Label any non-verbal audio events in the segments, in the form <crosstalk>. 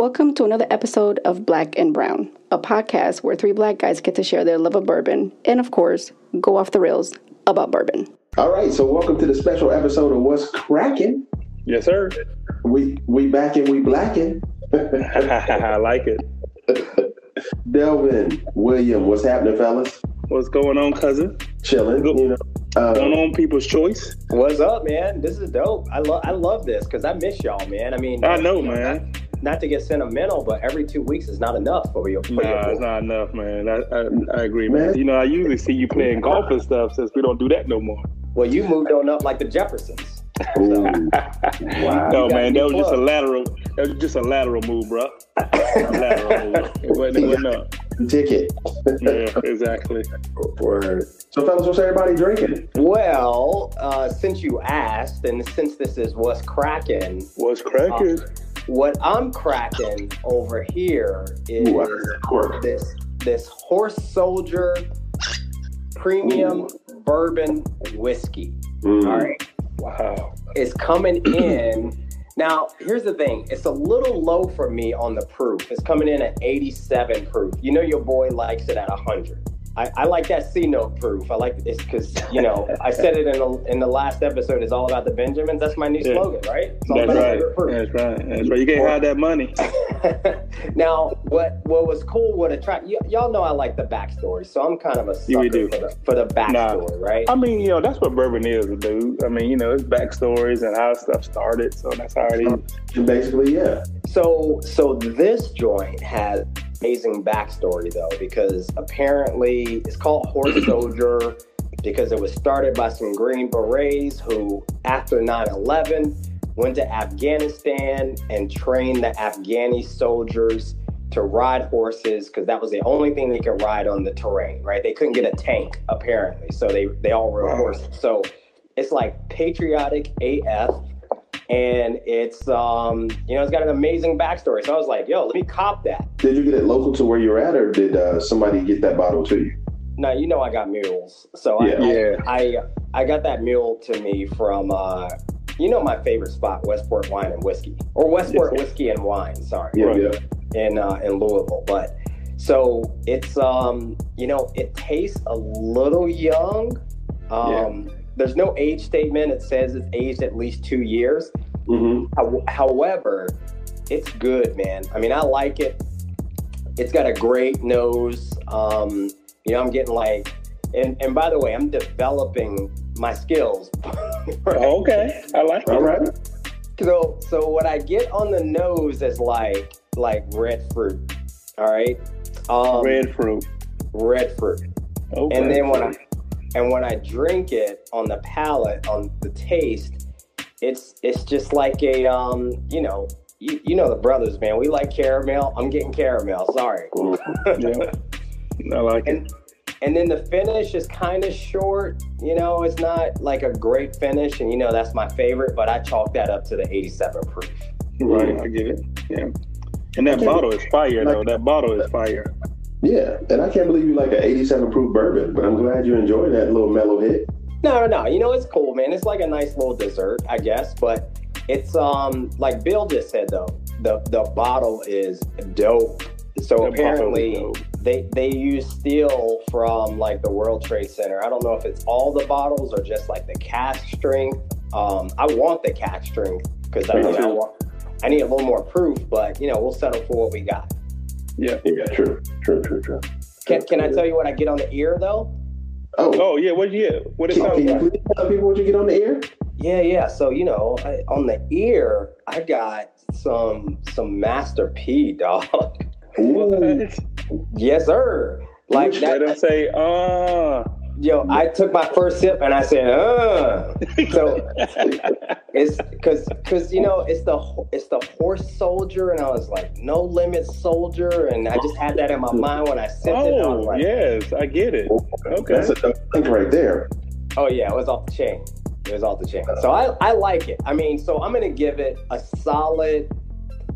Welcome to another episode of Black and Brown, a podcast where three black guys get to share their love of bourbon and, of course, go off the rails about bourbon. All right, so welcome to the special episode of What's Cracking. Yes, sir. We we back and we blacking. <laughs> I like it. <laughs> Delvin, William, what's happening, fellas? What's going on, cousin? Chilling, Go- you know. Uh, Going on, people's choice. What's up, man? This is dope. I love I love this because I miss y'all, man. I mean, I know, you man. Not, not to get sentimental, but every two weeks is not enough for you. Nah, your it's not enough, man. I, I, I agree, man. Man. You know, I usually see you playing golf and stuff since we don't do that no more. Well, you moved on up like the Jeffersons. ooh, wow. No, man, be that was just a lateral. That was just a lateral move, bro. lateral move. <laughs> It wasn't, it wasn't up. Ticket. Yeah, exactly. Word. So, fellas, what's everybody drinking? Well, uh, since you asked, and since this is what's cracking, What's cracking? What I'm cracking over here is Ooh, I heard that quirk. this this horse soldier premium bourbon whiskey. Mm. All right. Wow. is coming <clears throat> in. Now, here's the thing. It's a little low for me on the proof. It's coming in at 87 proof. You know your boy likes it at 100. I, I like that C note proof. I like it's because you know I said it in the, in the last episode. It's all about the Benjamins. That's my new Yeah. slogan, right? It's all That's about right. proof. That's right. That's right. You can't hide that money. <laughs> now, what what was cool? What attract y- y'all know? I like the backstory, so I'm kind of a Yeah, we sucker do. for the for the backstory, right? I mean, you know, that's what bourbon is, dude. I mean, you know, it's backstories and how stuff started. So that's how it is. Basically, yeah. So, so this joint has amazing backstory though, because apparently it's called Horse <clears throat> Soldier because it was started by some Green Berets who, after 9/11, went to Afghanistan and trained the Afghani soldiers to ride horses because that was the only thing they could ride on the terrain. Right? They couldn't get a tank apparently, so they they all rode horses. So it's like patriotic AF and it's um you know it's got an amazing backstory so i was like yo let me cop that Did you get it local to where you're at, or did uh, somebody get that bottle to you? No, you know i got mules so Yeah. I, Yeah. I i got that mule to me from uh you know my favorite spot westport wine and whiskey or westport Yes. whiskey and wine sorry Yeah, Right. yeah. in uh in louisville but so it's um you know it tastes a little young um there's no age statement it says it's aged at least two years hmm However, it's good, man. I mean, I like it. It's got a great nose. Um, you know, I'm getting like, and, and by the way, I'm developing my skills. <laughs> Oh, okay. I like it. All right. So, so what I get on the nose is like, like red fruit. All right. Um, Red fruit. red fruit. Okay. And then when I, and when I drink it on the palate, on the taste, it's it's just like a um, you know, you, you know the brothers, man. We like caramel. I'm getting caramel. Sorry. yeah. <laughs> I like it. and and then the finish is kind of short. You know, it's not like a great finish, and you know that's my favorite. But I chalk that up to the 87 proof. Right, I get it. Yeah. And that bottle is fire, though. That bottle is fire. Yeah, and I can't believe you like an 87 proof bourbon, but I'm glad you enjoyed that little mellow hit. No, no, no. You know, it's cool, man. It's like a nice little dessert, I guess. But it's um like Bill just said though, the the bottle is dope. So That bottle apparently dope. they they use steel from like the World Trade Center. I don't know if it's all the bottles or just like the cask strength. Um, I want the cask strength because I, mean, I want I need a little more proof. But you know, we'll settle for what we got. Yeah. Yeah, true, true, true, true. Can can I tell you what I get on the ear though? Oh, Oh, yeah. What you What it can, sounds can you like? please tell people what you get on the ear? Yeah, yeah. So you know, I, on the ear, I got some some Master P, dog. What? yes, sir. Like Let them that. say, uh. Yo, I took my first sip and I said, uh. So <laughs> it's because because you know it's the it's the horse soldier, and I was like, no limit soldier, and I just had that in my mind when I sipped it. and I was oh, like, yes. I get it. Okay. That's a dope drink right there. Oh yeah, it was off the chain. It was off the chain. So I, I like it. I mean, so I'm gonna give it a solid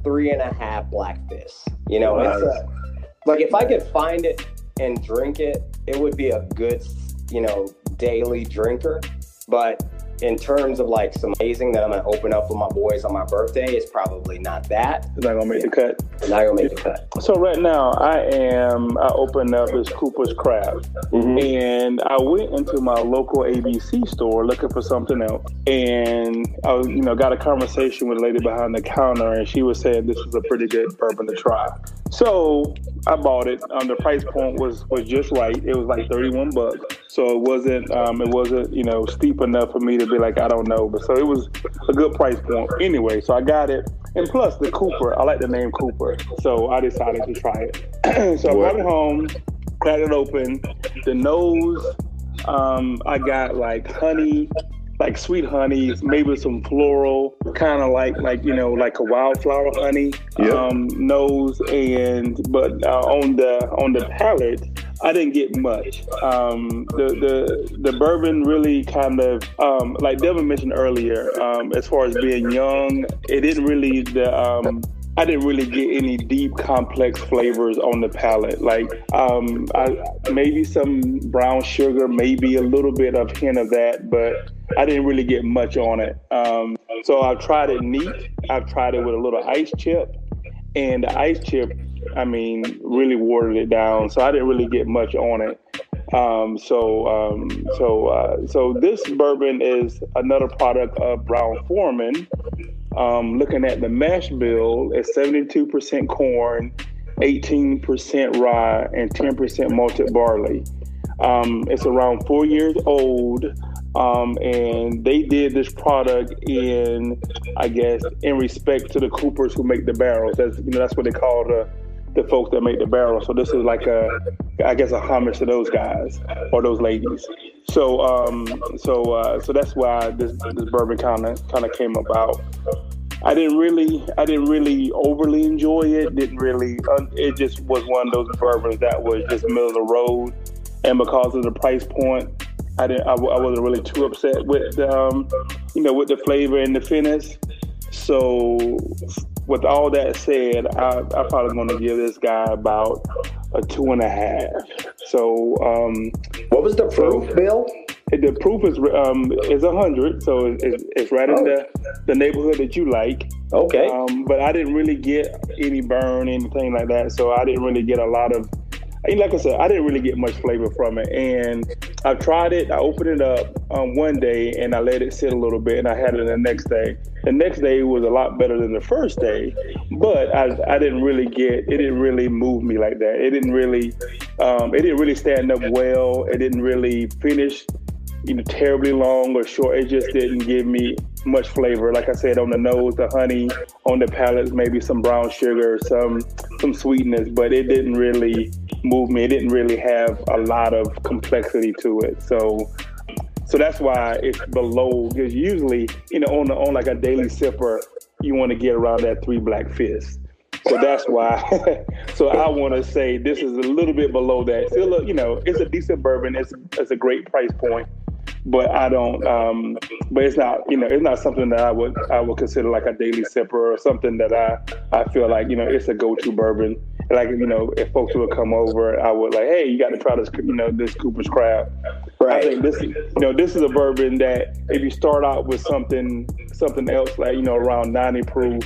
three and a half black fist. You know, it's a, like if I could find it and drink it, it would be a good, you know, daily drinker. But in terms of like some amazing that I'm gonna open up for my boys on my birthday, it's probably not that. It's not gonna make the cut. It's not gonna make the cut. So right now, I am. I opened up this Cooper's Craft, Mhm. and I went into my local ABC store looking for something else, and I, you know, got a conversation with a lady behind the counter, and she was saying this is a pretty good bourbon to try. So I bought it. Um, the price point was was just right. It was like thirty one bucks, so it wasn't um, it wasn't you know steep enough for me to be like I don't know, but so it was a good price point anyway. So I got it, and plus the Cooper, I like the name Cooper, so I decided to try it. <clears throat> so I brought it home, cracked it open. The nose, um, I got like honey, like sweet honey, maybe some floral, kind of like like you know like a wildflower honey Yeah. um, nose, and but uh, on the on the palate, I didn't get much. Um, the the the bourbon really kind of um, like Devin mentioned earlier, um, as far as being young, it didn't really the. Um, I didn't really get any deep, complex flavors on the palate. Like um, I, maybe some brown sugar, maybe a little bit of hint of that, but I didn't really get much on it. Um, so I've tried it neat. I've tried it with a little ice chip, and the ice chip, I mean, really watered it down. So I didn't really get much on it. Um, so, um, so, uh, so this bourbon is another product of Brown-Forman. Um, looking at the mash bill, it's 72% corn, 18% rye, and 10% malted barley. Um, it's around four years old, um, and they did this product in, I guess, in respect to the Coopers who make the barrels. That's you know that's what they call the the folks that make the barrel. So this is like a, I guess, a homage to those guys or those ladies. So um, so uh, so that's why this this bourbon kind of kind of came about. I didn't really, I didn't really overly enjoy it. Didn't really. It just was one of those bourbons that was just middle of the road, and because of the price point, I didn't. I wasn't really too upset with, um, you know, with the flavor and the finish. So, with all that said, I, I'm probably going to give this guy about a two and a half. So, um, What was the proof, Bill? the proof is um, is a hundred, so it's, it's right in the, the neighborhood that you like. Okay. Um, but I didn't really get any burn, anything like that. So I didn't really get a lot of, like I said, I didn't really get much flavor from it. And I tried it. I opened it up um, one day and I let it sit a little bit, and I had it the next day. The next day was a lot better than the first day, but I, I didn't really get. It didn't really move me like that. It didn't really, um, it didn't really stand up well. It didn't really finish you know, terribly long or short. It just didn't give me much flavor. Like I said, on the nose, the honey, on the palate, maybe some brown sugar, some some sweetness, but it didn't really move me. It didn't really have a lot of complexity to it. So so that's why it's below because usually, you know, on the, on like a daily sipper, you want to get around that three black fist. So that's why. <laughs> so I want to say this is a little bit below that. Still, a, you know, it's a decent bourbon. It's it's a great price point, but I don't. Um, but it's not. You know, it's not something that I would I would consider like a daily sipper or something that I I feel like you know it's a go to bourbon. Like you know, if folks would come over, I would like, hey, you got to try this. You know, this Cooper's Craft. I think this, you know, this is a bourbon that if you start out with something, something else like you know around ninety proof,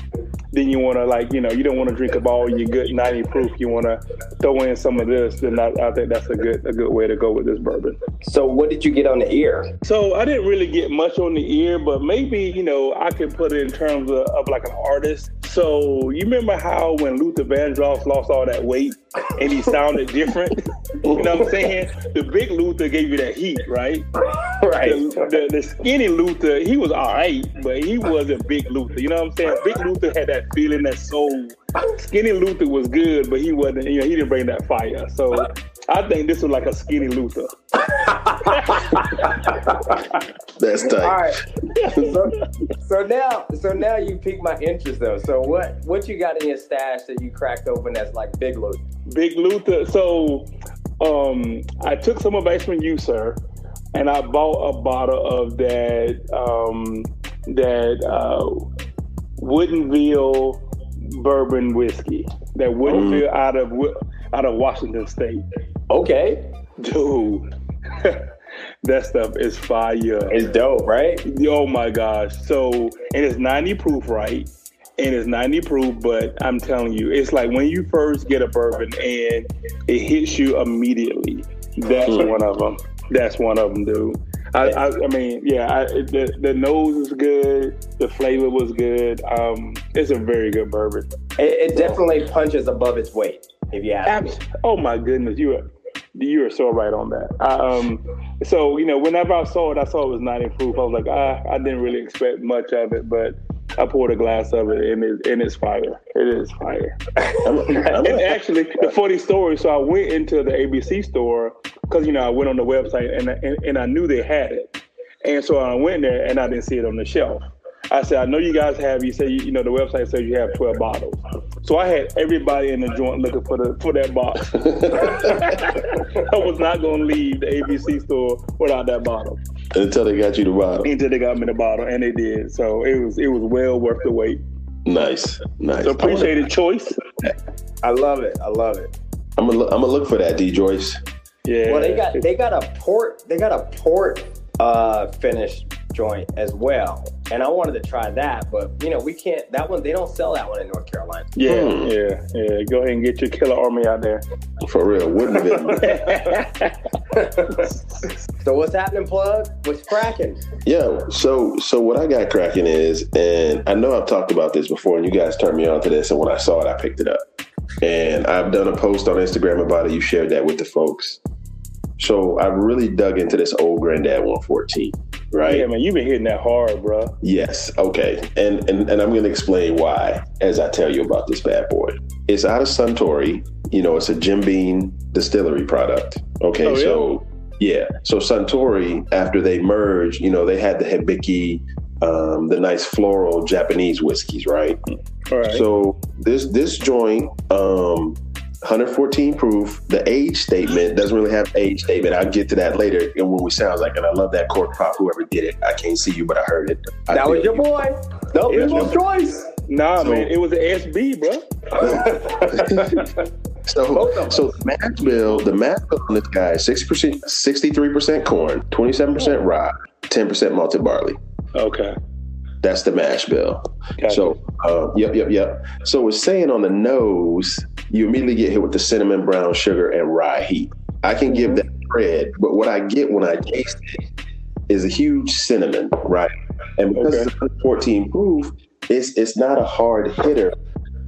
then you want to like you know you don't want to drink up all your good ninety proof. You want to throw in some of this. Then I, I think that's a good a good way to go with this bourbon. So what did you get on the ear? So I didn't really get much on the ear, but maybe you know I could put it in terms of, of like an artist. So you remember how when Luther Vandross lost all that weight and he sounded different? <laughs> you know what I'm saying? The big Luther gave you that heat, right? <laughs> Right. The, the, the skinny Luther, he was all right, but he wasn't big Luther. You know what I'm saying? Big Luther had that feeling, that soul. Skinny Luther was good, but he wasn't. You know, he didn't bring that fire. So I think this was like a skinny Luther. <laughs> That's tight. All right. So, so now, so now you piqued my interest though. So what, what you got in your stash that you cracked open that's like big Luther? Big Luther. So um, I took some advice from you, sir, and I bought a bottle of that um, that uh, Woodinville bourbon whiskey. That Woodinville out of out of Washington State. Okay. dude. <laughs> that stuff is fire. It's dope, right? Oh my gosh! So and it's ninety proof, right? And it's ninety proof, but I'm telling you, it's like when you first get a bourbon and it hits you immediately. That's Mm. one of them. That's one of them, dude. I, I, I mean, yeah, I, the the nose is good. The flavor was good. Um, it's a very good bourbon. It, it definitely punches above its weight, if you ask me. Oh my goodness, you are you are so right on that. I, um, so you know, whenever I saw it, I saw it was ninety proof. I was like, ah, I didn't really expect much of it, but I poured a glass of it, and it and it's fire. It is fire. <laughs> And actually, the funny story. So I went into the ABC store because you know I went on the website and, and and I knew they had it, and so I went there and I didn't see it on the shelf. I said, I know you guys have. You say you, you know the website says you have twelve bottles. So I had everybody in the joint looking for the for that box. <laughs> <laughs> I was not going to leave the ABC store without that bottle until they got you the bottle. until they got me the bottle, and they did. So it was it was well worth the wait. Nice, nice. So appreciated choice. I love it. I love it. I'm gonna look, I'm gonna look for that, D Joyce. Yeah. Well, they got they got a port they got a port uh finish joint as well, and I wanted to try that, but you know we can't. That one they don't sell that one in North Carolina. Yeah, Hmm. yeah, yeah. Go ahead and get your killer army out there. For real, wouldn't have been. <laughs> So what's happening, plug? What's cracking? Yeah. So so what I got cracking is, and I know I've talked about this before, and you guys turned me on to this, and when I saw it, I picked it up. And I've done a post on Instagram about it. You shared that with the folks. So I've really dug into this old granddad 114, right? Yeah, man, you've been hitting that hard, bro. Yes. Okay. And and, and I'm going to explain why as I tell you about this bad boy. It's out of Suntory. You know, it's a Jim Beam distillery product. Okay. Oh, yeah? So yeah. So Suntory, after they merged, you know, they had the Hibiki, um, the nice floral Japanese whiskeys, right? All right. So this this joint, um, 114 proof. The age statement doesn't really have age statement. I'll get to that later and when we sound like, and I love that cork pop. Whoever did it, I can't see you, but I heard it. I That was your you. boy. No Yeah, people's man. choice. nah, So- man, it was an SB, bro. <laughs> So, so the mash bill, the mash bill on this guy is 60%, 63% corn, 27% rye, 10% malted barley. Okay. That's the mash bill. Gotcha. So, uh, yep, yep, yep. So it's saying on the nose, you immediately get hit with the cinnamon, brown sugar, and rye heat. I can give that bread, but what I get when I taste it is a huge cinnamon, right? And because Okay. it's 14 proof, it's it's not a hard hitter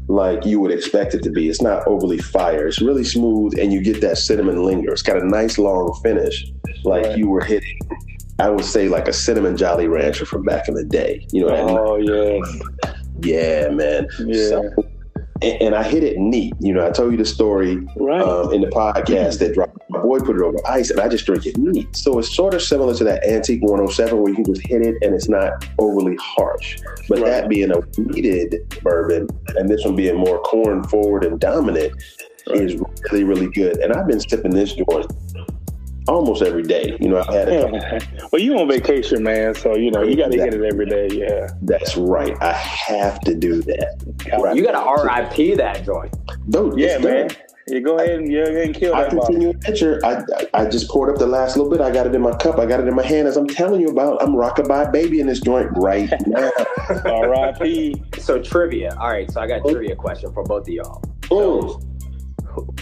like you would expect it to be. It's not overly fire. It's really smooth, and you get that cinnamon linger. It's got a nice long finish, like Right. you were hitting. I would say like a cinnamon Jolly Rancher from back in the day. You know, Oh yes. yeah, man. Yeah. So- and, and I hit it neat. You know, I told you the story Right. um, in the podcast that dropped. My boy put it over ice, and I just drink it neat. So it's sort of similar to that Antique 107, where you can just hit it and it's not overly harsh. But Right. that being a wheated bourbon, and this one being more corn forward and dominant, is really, really good. And I've been sipping this joint almost every day. You know, I've had it. Yeah. <laughs> Well, you on vacation, man, so you know you got to hit it every day. Yeah. That's right. I have to do that. Right. You got to RIP that joint. Dude, Yeah, it's done. man. You go ahead and you go ahead and kill I that bottle. continue a picture. I, I I just poured up the last little bit. I got it in my cup. I got it in my hand. As I'm telling you about, I'm rockabye baby in this joint right <laughs> now. R.I.P. So trivia. All right. So I got a trivia question for both of y'all. Mm.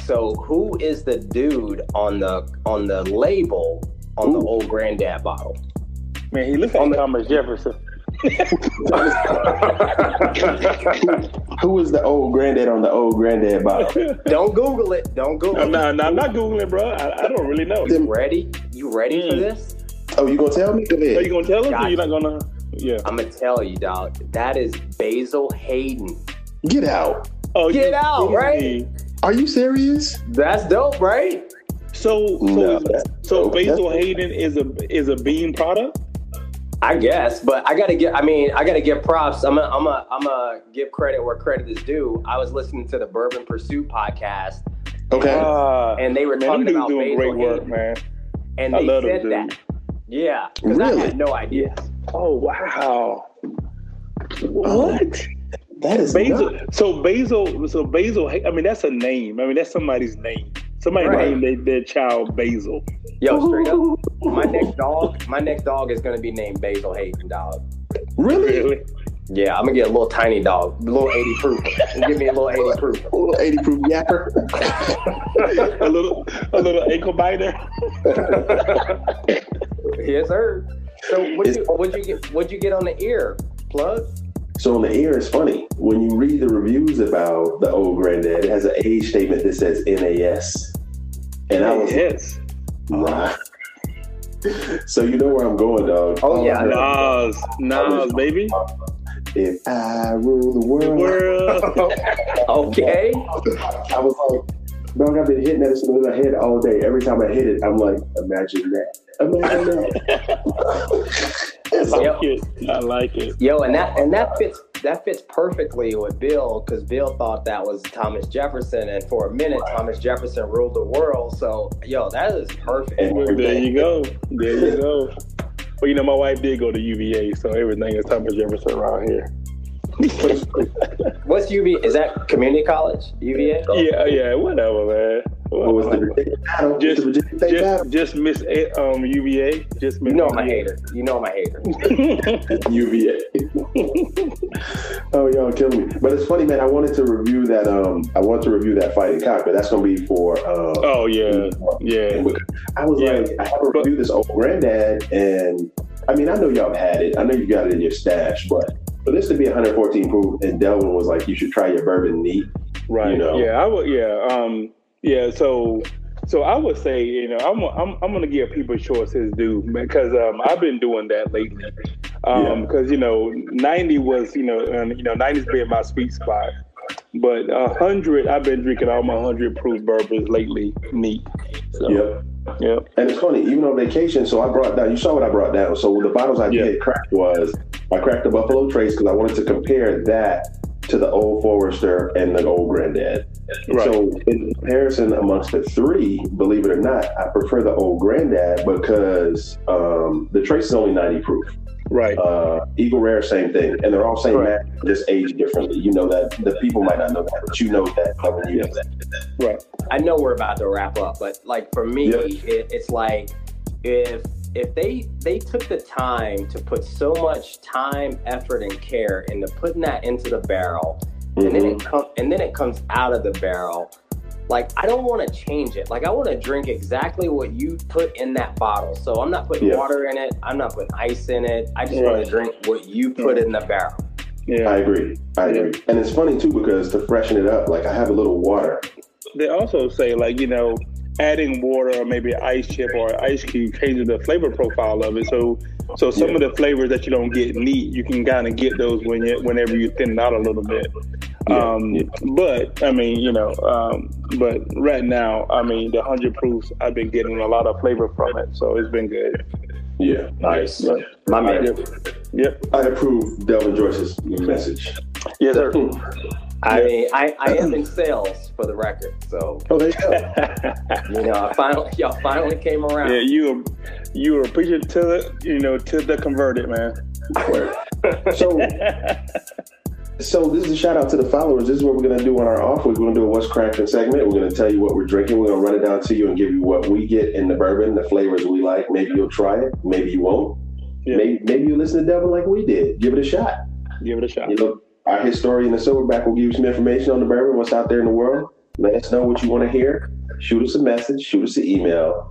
So who is the dude on the on the label on the old granddad bottle? Man, he looks like Thomas Jefferson. <laughs> Who is the old granddad on the old granddad bottle? Don't Google it. Don't Google I'm it. not, I'm not googling, bro. I, I don't really know. Them- Ready? You ready for Mm. this? Oh, you gonna tell me? Go Are you gonna tell us? Or Gotcha. you're not gonna? Yeah. I'm gonna tell you, dog. That is Basil Hayden. Get out. Oh, Get you out, right? Me. Are you serious? That's dope, right? So, so, No, so. Basil That's- Hayden is a is a Beam product. I guess, but I gotta get. I mean, I gotta give props. I'm gonna, I'm gonna, I'm gonna give credit where credit is due. I was listening to the Bourbon Pursuit podcast, Okay. Ah, and they were man, talking about doing Basil great work, Hayden, man. and I they love them said that. Yeah, because I had no idea. Oh wow. What? That is Basil. nuts. So Basil. So Basil. I mean, that's a name. I mean, that's somebody's name. Somebody Right. named their, their child Basil. Yo, straight up, <laughs> my next dog, my next dog is gonna be named Basil Hayden, dog. Really? Really? Yeah, I'm gonna get a little tiny dog, a little 80 proof. Give me a little 80 proof. <laughs> A little 80 proof yapper. <laughs> a little a little ankle biter. yes, sir. So what you what you get what you get on the ear? Plug? So on the ear, it's funny when you read the reviews about the old granddad. It has an age statement that says NAS, and I was yes. right. So you know where I'm going, dog. Oh, yeah. Nas, Nas, baby. If I rule the world, World. <laughs> Okay. I was like, dog, I've been hitting that in my head all day. Every time I hit it, I'm like, imagine that. Imagine that. <laughs> I like Yep. it. I like it. Yo, and that and that fits that fits perfectly with Bill because Bill thought that was Thomas Jefferson, and for a minute Thomas Jefferson ruled the world. So, yo, that is perfect. And Well, there you go. There you go. Well, you know, my wife did go to UVA, so everything is Thomas Jefferson around here. <laughs> What's UVA? Is that community college? UVA? Yeah, yeah, whatever, man. What was the Virginia battle? Just, the Virginia State battle? just, just miss A- um, UVA. Just miss You know I'm a hater. You know I'm a hater. <laughs> UVA. oh, y'all kill me. But it's funny, man. I wanted to review that. Um, I want to review that fighting cock, but that's gonna be for. Um, Oh yeah, yeah. I was Yeah. like, I have to review this old granddad, and I mean, I know y'all had it. I know you got it in your stash, but for this to be 114 proof, and Delvin was like, you should try your bourbon neat. Right. You know. Yeah, I would. Yeah. Um. Yeah. So. So I would say, you know, I'm I'm I'm gonna give people choice his due because um I've been doing that lately. Um, Yeah. because you know, 90 was you know, and you know, 90's been my sweet spot. But a hundred, I've been drinking all my hundred proof bourbons lately, neat. So, Yep. Yep. And it's funny, even on vacation. So I brought down. You saw what I brought down. So the bottles I Yeah. did crack was I cracked the Buffalo Trace because I wanted to compare that to the old Forester and the old Granddad. Right. So in comparison amongst the three, believe it or not, I prefer the old Granddad because um, the Trace is only 90 proof. Right. Uh, Eagle Rare, same thing, and they're all same Right. man, just aged differently. You know that the people might not know that, but you know that. When you know that. Right. I know we're about to wrap up, but like for me, Yeah. it, it's like if if they they took the time to put so much time, effort, and care into putting that into the barrel, and then it mm-hmm. com- and then it comes out of the barrel. Like I don't want to change it. Like I want to drink exactly what you put in that bottle. So I'm not putting Yeah. water in it. I'm not putting ice in it. I just want to drink what you put in the barrel. Yeah. I agree. I agree. And it's funny too because to freshen it up, like I have a little water. They also say like you know adding water or maybe ice chip or ice cube changes the flavor profile of it. So so some Yeah. of the flavors that you don't get neat, you can kind of get those when you whenever you thin it out a little bit. Yeah, Um, yeah. But I mean, you know, um, but right now, I mean, the hundred proofs, I've been getting a lot of flavor from it, so it's been good. Yeah. Nice, Yeah. my man. Yep. Yep. I approve Delvin Joyce's message. Yes, sir. <laughs> I mean, I, I am in <clears throat> sales for the record, so Oh, there you go. <laughs> you know, I finally y'all finally came around. yeah, you were you were preaching to the you know to the converted man. <laughs> So, so this is a shout out to the followers. This is what we're gonna do on our off week. We're gonna do a what's cracking segment. We're gonna tell you what we're drinking. We're gonna run it down to you and give you what we get in the bourbon, the flavors we like. Maybe you'll try it. Maybe you won't. Yeah. Maybe maybe you listen to Delvin like we did. Give it a shot. Give it a shot. You know, our historian, the Silverback, will give you some information on the bourbon, what's out there in the world. Let us know what you want to hear. Shoot us a message, shoot us an email,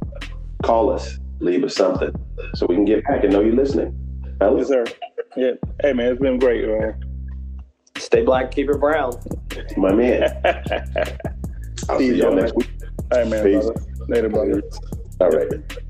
call us, leave us something so we can get back and know you're listening. Yes, sir. Yeah. Hey, man, it's been great, man. Stay black, keep it brown. my man. <laughs> I'll see y'all next week. All right, man. Peace. Brother. Later, brother. All right.